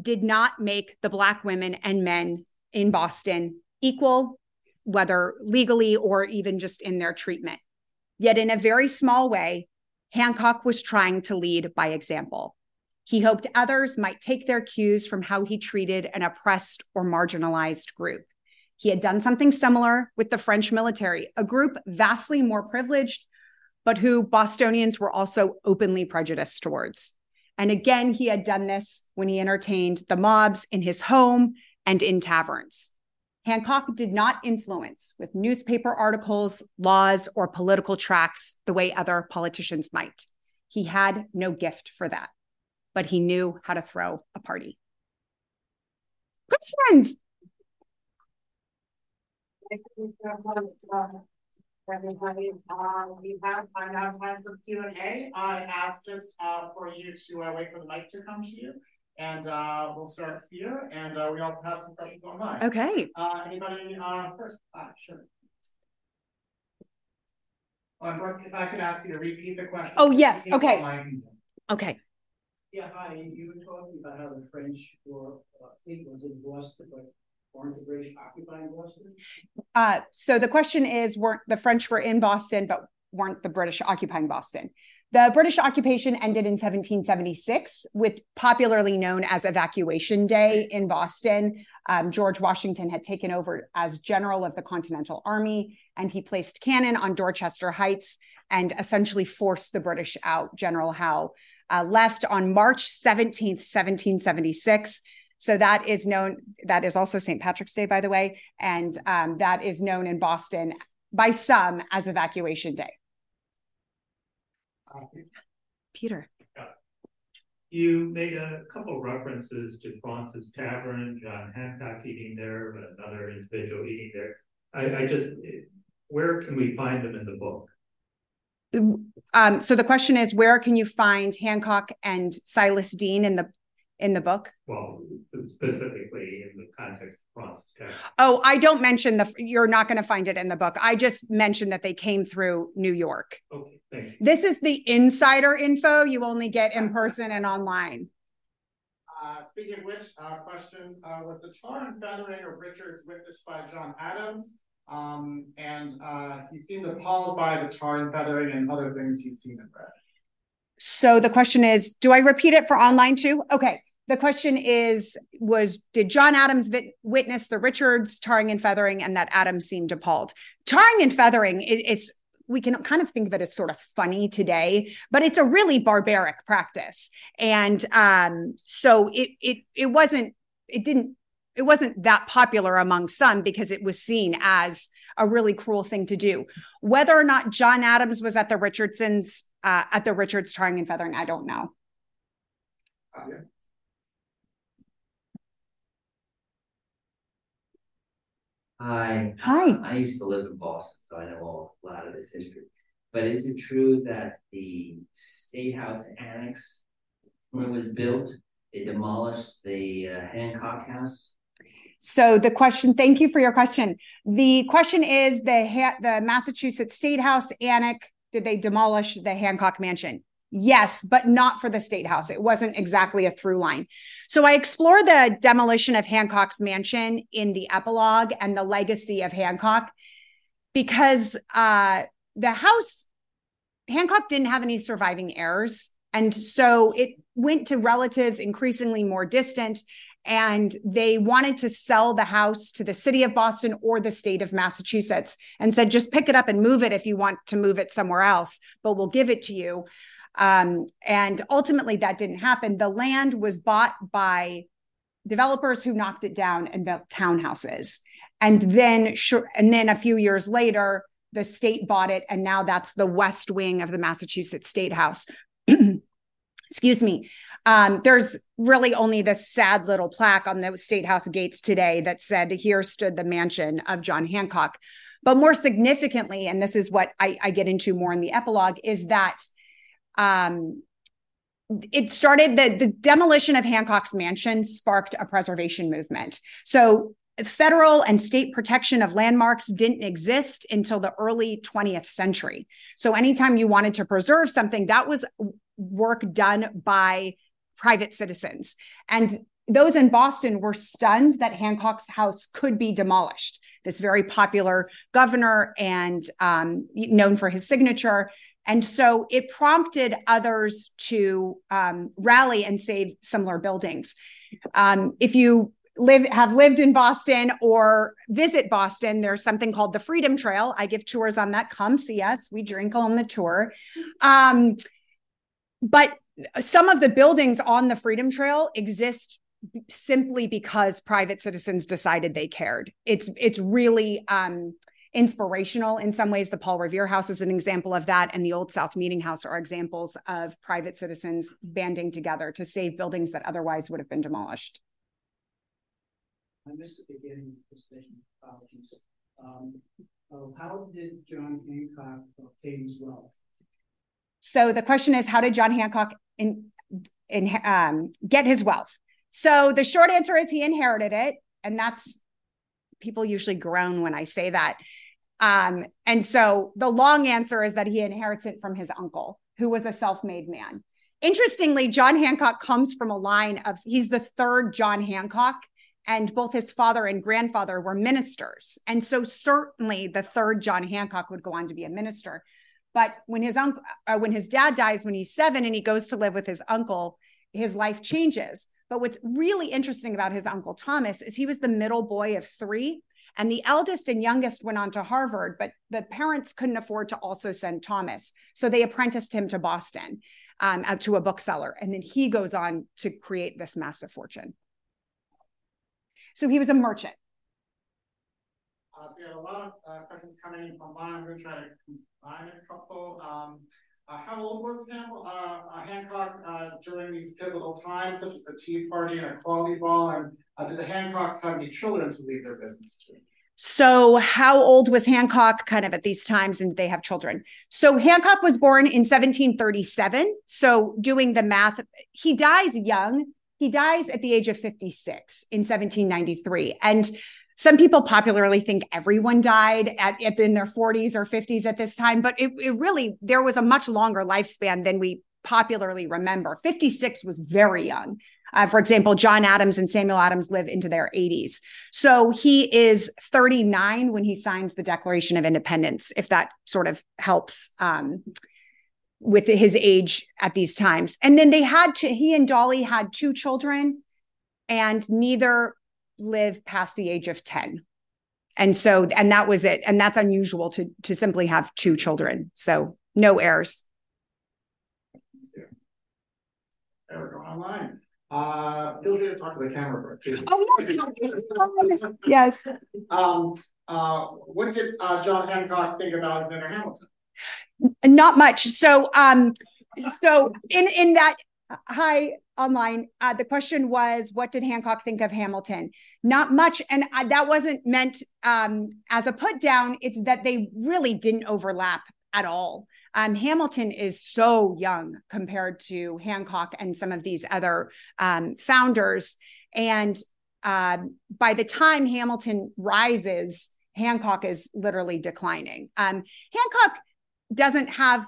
did not make the Black women and men in Boston equal, whether legally or even just in their treatment. Yet, in a very small way, Hancock was trying to lead by example. He hoped others might take their cues from how he treated an oppressed or marginalized group. He had done something similar with the French military, a group vastly more privileged, but who Bostonians were also openly prejudiced towards. And again, he had done this when he entertained the mobs in his home and in taverns. Hancock did not influence with newspaper articles, laws, or political tracts the way other politicians might. He had no gift for that, but he knew how to throw a party. Questions? Everybody, uh, we have, I have time for Q and A. I asked us, uh, for you to, uh, wait for the mic to come to you. And, uh, we'll start here and, uh, we also have some questions online. Okay. Uh, anybody, uh, first? Sure. Uh, if I could ask you to repeat the question. Oh, yes, okay. online. Okay. Yeah, hi, you were talking about how the French were, uh, fleet was in Boston, but weren't the British occupying Boston? Uh, so the question is, weren't the French were in Boston, but weren't the British occupying Boston? The British occupation ended in 1776, with popularly known as Evacuation Day in Boston. Um, George Washington had taken over as general of the Continental Army, and he placed cannon on Dorchester Heights and essentially forced the British out. General Howe uh, left on March 17th, 1776. So that is known, that is also St. Patrick's Day, by the way. And um, that is known in Boston by some as Evacuation Day. Peter. You made a couple references to Fraunces Tavern, John Hancock eating there, but another individual eating there. I, I just, where can we find them in the book? Um, so the question is, where can you find Hancock and Silas Deane in the in the book? Well, specifically in the context of Fraunces Tavern. Oh, I don't mention the. You're not going to find it in the book. I just mentioned that they came through New York. Okay, thank you. This is the insider info you only get in person and online. Uh, speaking of which, uh, question, uh, was the tar and feathering of Richards witnessed by John Adams? Um, and, uh, he seemed appalled by the tar and feathering and other things he's seen and read. So the question is, do I repeat it for online too? Okay. The question is, was did John Adams vit- witness the Richards tarring and feathering, and that Adams seemed appalled? Tarring and feathering is, is we can kind of think of it as sort of funny today, but it's a really barbaric practice, and um, so it it it wasn't it didn't it wasn't that popular among some because it was seen as a really cruel thing to do. Whether or not John Adams was at the Richardsons uh, at the Richards tarring and feathering, I don't know. Uh, yeah. Hi. Hi. I used to live in Boston, so I know all, a lot of this history. But is it true that the State House Annex, when it was built, they demolished the uh, Hancock House? So the question, thank you for your question. The question is the ha- the Massachusetts State House Annex, did they demolish the Hancock Mansion? Yes, but not for the State House. It wasn't exactly a through line. So I explore the demolition of Hancock's mansion in the epilogue and the legacy of Hancock because uh, the house Hancock didn't have any surviving heirs. And so it went to relatives increasingly more distant. And they wanted to sell the house to the city of Boston or the state of Massachusetts and said, just pick it up and move it if you want to move it somewhere else, but we'll give it to you. Um, and ultimately, that didn't happen. The land was bought by developers who knocked it down and built townhouses. And then, sure, and then a few years later, the state bought it, and now that's the west wing of the Massachusetts State House. Excuse me. Um, there's really only this sad little plaque on the State House gates today that said, Here stood the mansion of John Hancock. But more significantly, and this is what I, I get into more in the epilogue, is that um, it started the, the demolition of Hancock's mansion sparked a preservation movement. So federal and state protection of landmarks didn't exist until the early 20th century. So anytime you wanted to preserve something, that was work done by private citizens. And those in Boston were stunned that Hancock's house could be demolished. This very popular governor and um, known for his signature. And so it prompted others to um, rally and save similar buildings. Um, if you live have lived in Boston or visit Boston, there's something called the Freedom Trail. I give tours on that. Come see us. We drink on the tour. Um, but some of the buildings on the Freedom Trail exist simply because private citizens decided they cared. It's it's really um, inspirational in some ways. The Paul Revere House is an example of that, and the Old South Meeting House are examples of private citizens banding together to save buildings that otherwise would have been demolished. I missed the beginning of the station. Apologies. Um, oh, how did John Hancock obtain his wealth? So the question is, how did John Hancock in, in, um, get his wealth? So the short answer is he inherited it, and that's people usually groan when I say that. Um, and so the long answer is that he inherits it from his uncle, who was a self-made man. Interestingly, John Hancock comes from a line of he's the third John Hancock and both his father and grandfather were ministers. And so certainly the third John Hancock would go on to be a minister. But when his uncle, uh, when his dad dies when he's seven and he goes to live with his uncle, his life changes. But what's really interesting about his uncle Thomas is he was the middle boy of three. And the eldest and youngest went on to Harvard, but the parents couldn't afford to also send Thomas. So they apprenticed him to Boston um, to a bookseller. And then he goes on to create this massive fortune. So he was a merchant. Uh, so you have a lot of uh, questions coming in from online. I'm going to try to combine a couple. Um, uh, how old was uh, uh, Hancock uh, during these pivotal times, such as the Tea Party and Equality Ball? And did the Hancocks have any children to leave their business to? So, how old was Hancock kind of at these times, and they have children? So, Hancock was born in 1737. So, doing the math, he dies young. He dies at the age of 56 in 1793. And some people popularly think everyone died at, at in their 40s or 50s at this time, but it, it really there was a much longer lifespan than we popularly remember. 56 was very young. Uh, for example, John Adams and Samuel Adams live into their 80s. So he is 39 when he signs the Declaration of Independence, if that sort of helps um, with his age at these times. And then they had to, he and Dolly had two children, and neither live past the age of 10 and so and that was it. And that's unusual to to simply have two children. So no heirs. There we go online. Uh feel free to talk to the camera oh yes. Um uh what did uh john hancock think of alexander hamilton? Not much. So um so in in that hi online uh, the question was what did hancock think of hamilton? Not much and uh, that wasn't meant um, as a put down. It's that they really didn't overlap at all. Um, hamilton is so young compared to hancock and some of these other um, founders. And uh, by the time hamilton rises hancock is literally declining. Um, hancock doesn't have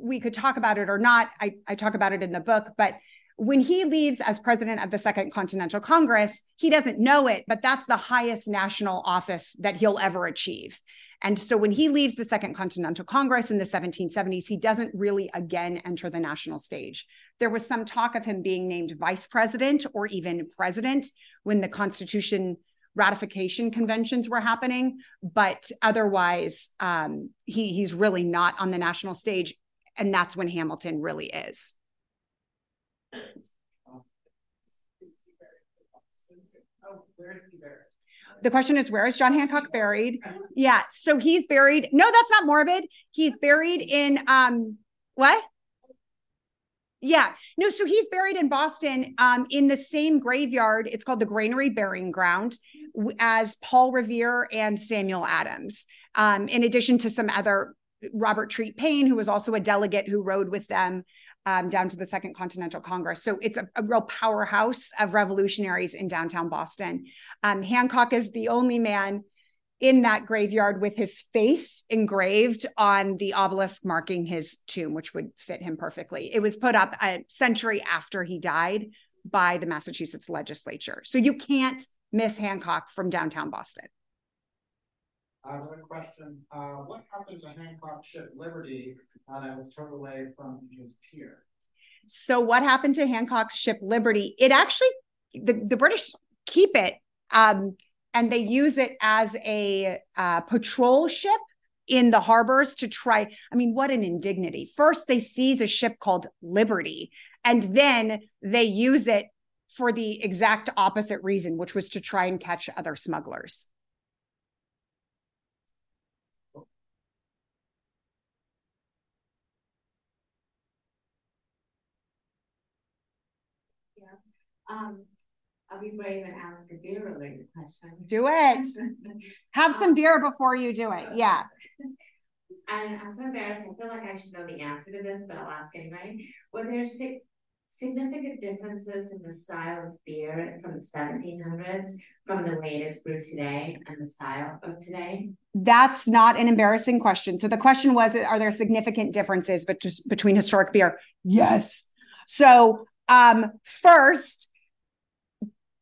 we could talk about it or not. I, I talk about it in the book, but when he leaves as president of the Second Continental Congress, he doesn't know it, but that's the highest national office that he'll ever achieve. And so when he leaves the Second Continental Congress in the 1770s, he doesn't really again enter the national stage. There was some talk of him being named vice president or even president when the Constitution ratification conventions were happening, but otherwise, um, he, he's really not on the national stage. And that's when Hamilton really is. The question is, where is John Hancock buried? Yeah, so he's buried. No, that's not morbid. He's buried in um what? Yeah, no, so he's buried in Boston um, in the same graveyard. It's called the Granary Burying Ground as Paul Revere and Samuel Adams, um, in addition to some other Robert Treat Paine, who was also a delegate who rode with them um, down to the Second Continental Congress. So it's a, a real powerhouse of revolutionaries in downtown Boston. Um, Hancock is the only man in that graveyard with his face engraved on the obelisk marking his tomb, which would fit him perfectly. It was put up a century after he died by the Massachusetts legislature. So you can't miss Hancock from downtown Boston. Another question. Uh, what happened to Hancock ship Liberty uh, that was towed away from his pier? So, what happened to Hancock's ship Liberty? It actually, the, the British keep it um, and they use it as a uh, patrol ship in the harbors to try. I mean, what an indignity. First, they seize a ship called Liberty, and then they use it for the exact opposite reason, which was to try and catch other smugglers. Um, I'll be brave and ask a beer related question. Do it. Have some beer before you do it. Yeah. And I'm so embarrassed. I feel like I should know the answer to this, but I'll ask anyway. Were there si significant differences in the style of beer from the 1700s from the way it is brewed today and the style of today? That's not an embarrassing question. So the question was Are there significant differences between historic beer? Yes. So, um, first,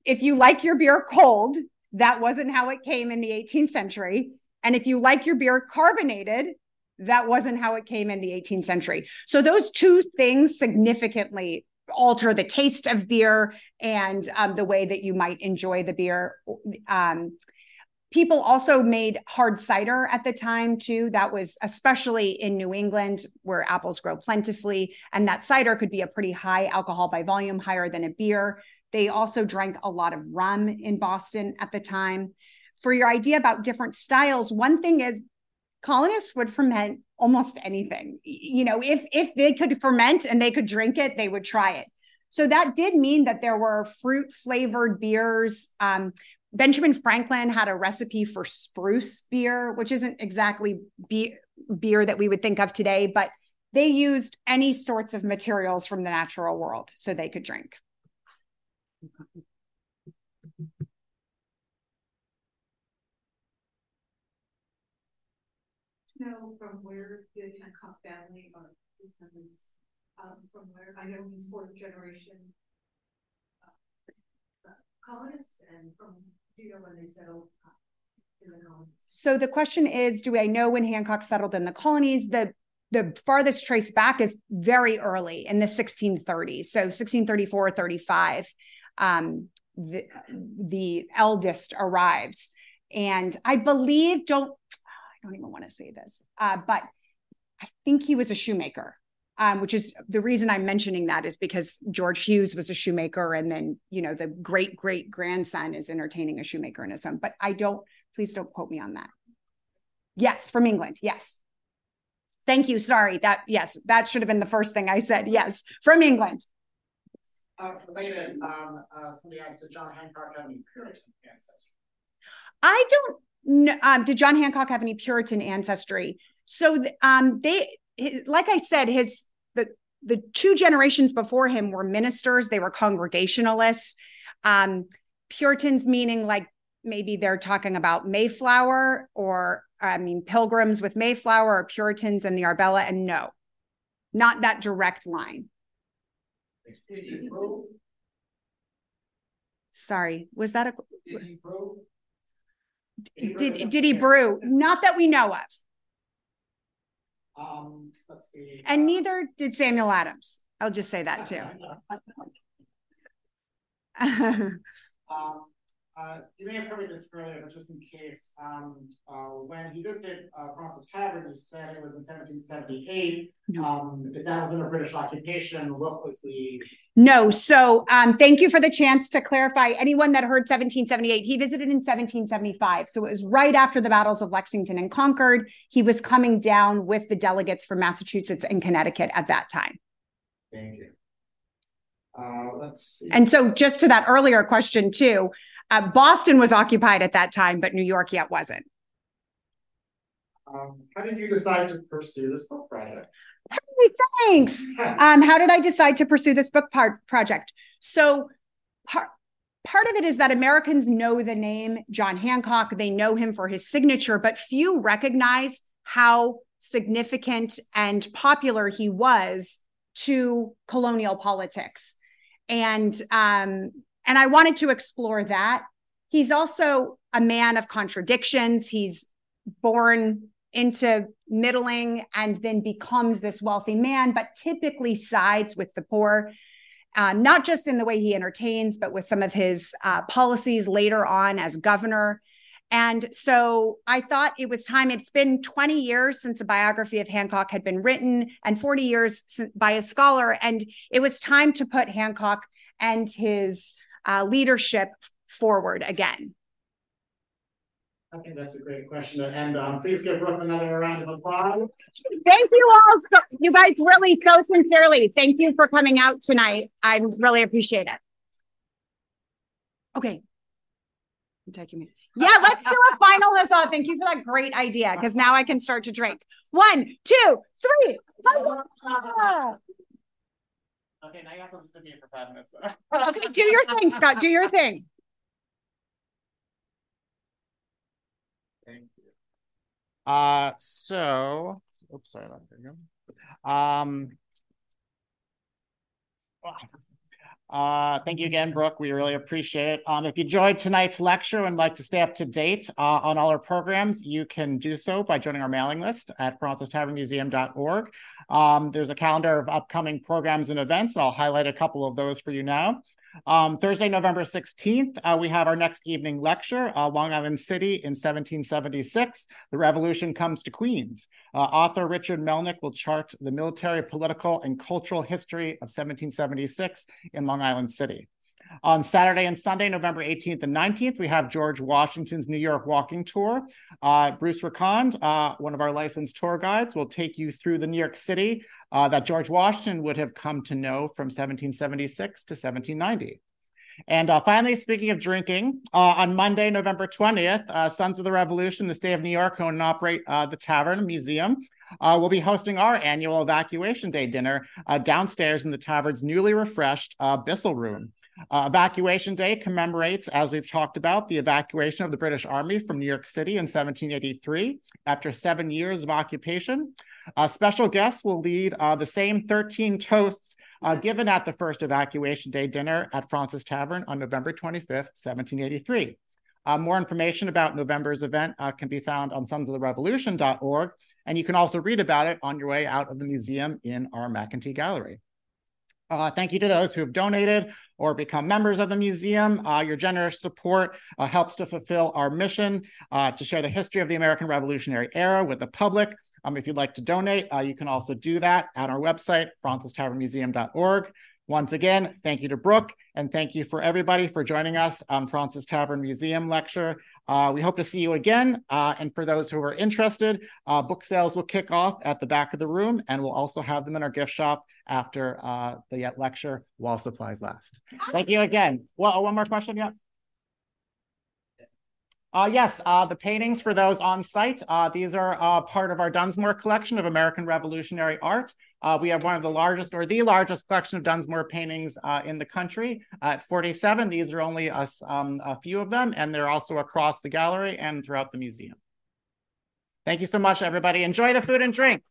if you like your beer cold, that wasn't how it came in the 18th century. And if you like your beer carbonated, that wasn't how it came in the 18th century. So those two things significantly alter the taste of beer and um, the way that you might enjoy the beer. Um, people also made hard cider at the time too. That was especially in New England where apples grow plentifully, and that cider could be a pretty high alcohol by volume, higher than a beer. They also drank a lot of rum in Boston at the time. For your idea about different styles, one thing is colonists would ferment almost anything. You know, if if they could ferment and they could drink it, they would try it. So that did mean that there were fruit flavored beers. Um, Benjamin Franklin had a recipe for spruce beer, which isn't exactly be- beer that we would think of today, but they used any sorts of materials from the natural world so they could drink. Know from where the Hancock family are descendants, um, from where, I know he's fourth generation uh, colonists and from, do you know when they settled uh, in the colonies? So the question is, do I know when Hancock settled in the colonies? The the farthest trace back is very early in the 1630s. So 1634, 35 um, the, the eldest arrives. And I believe, don't, I don't even want to say this, uh, but I think he was a shoemaker. Um, which is the reason I'm mentioning that is because George Hughes was a shoemaker, and then you know the great great grandson is entertaining a shoemaker in his home. But I don't. Please don't quote me on that. Yes, from England. Yes. Thank you. Sorry. That yes, that should have been the first thing I said. Yes, from England. Uh, related, um, uh, somebody asked, did John Hancock have any Puritan ancestry? I don't know. Um, did John Hancock have any Puritan ancestry? So, um, they, his, like I said, his the the two generations before him were ministers. They were Congregationalists. Um, Puritans meaning like maybe they're talking about Mayflower or I mean Pilgrims with Mayflower or Puritans and the Arbella. And no, not that direct line. Did he? Sorry, was that a, Did he brew? did, did he brew? Not that we know of. Um, let's see. And neither did Samuel Adams. I'll just say that too. Um, uh, you may have covered this earlier, but just in case, um, uh, when he visited, uh, Fraunces Tavern, you said it was in seventeen seventy-eight. No. Um, if that was under British occupation, what was the, No, so um, thank you for the chance to clarify. Anyone that heard 1778, he visited in 1775. So it was right after the battles of Lexington and Concord. He was coming down with the delegates from Massachusetts and Connecticut at that time. Thank you. Uh, let's see. And so, just to that earlier question, too, uh, Boston was occupied at that time, but New York yet wasn't. Um, how did you decide to pursue this book project? Hey, thanks. Um, how did I decide to pursue this book part project? So, part part of it is that Americans know the name John Hancock. They know him for his signature, but few recognize how significant and popular he was to colonial politics. And um, and I wanted to explore that. He's also a man of contradictions. He's born into middling and then becomes this wealthy man, but typically sides with the poor, uh, not just in the way he entertains, but with some of his uh, policies later on as governor. And so I thought it was time. It's been 20 years since a biography of Hancock had been written and 40 years by a scholar. And it was time to put Hancock and his uh, leadership forward again. I think that's a great question, and, um, please give Brooke another round of applause. Thank you all, so, you guys really so sincerely. Thank you for coming out tonight. I really appreciate it. Okay. I'm taking it. Yeah, let's do a final huzzah. Thank you for that great idea because now I can start to drink. One, two, three. Huzzah! Okay, now you have to listen to me for five minutes. Okay, do your thing, Scott. Do your thing. Thank you. Uh, so, oops, sorry, there you. Um. Uh, thank you again, Brooke. We really appreciate it. Um, if you enjoyed tonight's lecture and like to stay up to date uh, on all our programs, you can do so by joining our mailing list at frauncestavernmuseum.org. Um, there's a calendar of upcoming programs and events, and I'll highlight a couple of those for you now. Um, Thursday, November 16th, uh, we have our next evening lecture, uh, Long Island City in 1776. The Revolution Comes to Queens. Uh, author Richard Melnick will chart the military, political, and cultural history of 1776 in Long Island City. On Saturday and Sunday, November 18th and 19th, we have George Washington's New York Walking Tour. Uh, Bruce Ricond, uh, one of our licensed tour guides, will take you through the New York City uh, that George Washington would have come to know from 1776 to 1790. And uh, finally, speaking of drinking, uh, on Monday, November 20th, uh, Sons of the Revolution, the state of New York, own and operate uh, the Tavern Museum. Uh, we'll be hosting our annual Evacuation Day dinner uh, downstairs in the tavern's newly refreshed Bissell Room. Uh, evacuation Day commemorates, as we've talked about, the evacuation of the British Army from New York City in 1783 after seven years of occupation. Uh, special guests will lead uh, the same 13 toasts uh, given at the first Evacuation Day dinner at Fraunces Tavern on November 25th, 1783. Uh, more information about November's event uh, can be found on sonsoftherevolution.org, and you can also read about it on your way out of the museum in our McEntee Gallery. Uh, thank you to those who have donated or become members of the museum. Uh, your generous support uh, helps to fulfill our mission uh, to share the history of the American Revolutionary era with the public. Um, if you'd like to donate, uh, you can also do that at our website, frauncestavernmuseum.org. Once again, thank you to Brooke, and thank you for everybody for joining us on Fraunces Tavern Museum lecture. Uh, we hope to see you again. Uh, and for those who are interested, uh, book sales will kick off at the back of the room, and we'll also have them in our gift shop after uh, the lecture while supplies last. Thank you again. Well, one more question. Yeah. Uh, yes, uh, the paintings for those on site. Uh, these are uh, part of our Dunsmore collection of American Revolutionary art. Uh, we have one of the largest or the largest collection of Dunsmore paintings uh, in the country at 47. These are only a, um, a few of them, and they're also across the gallery and throughout the museum. Thank you so much, everybody. Enjoy the food and drink.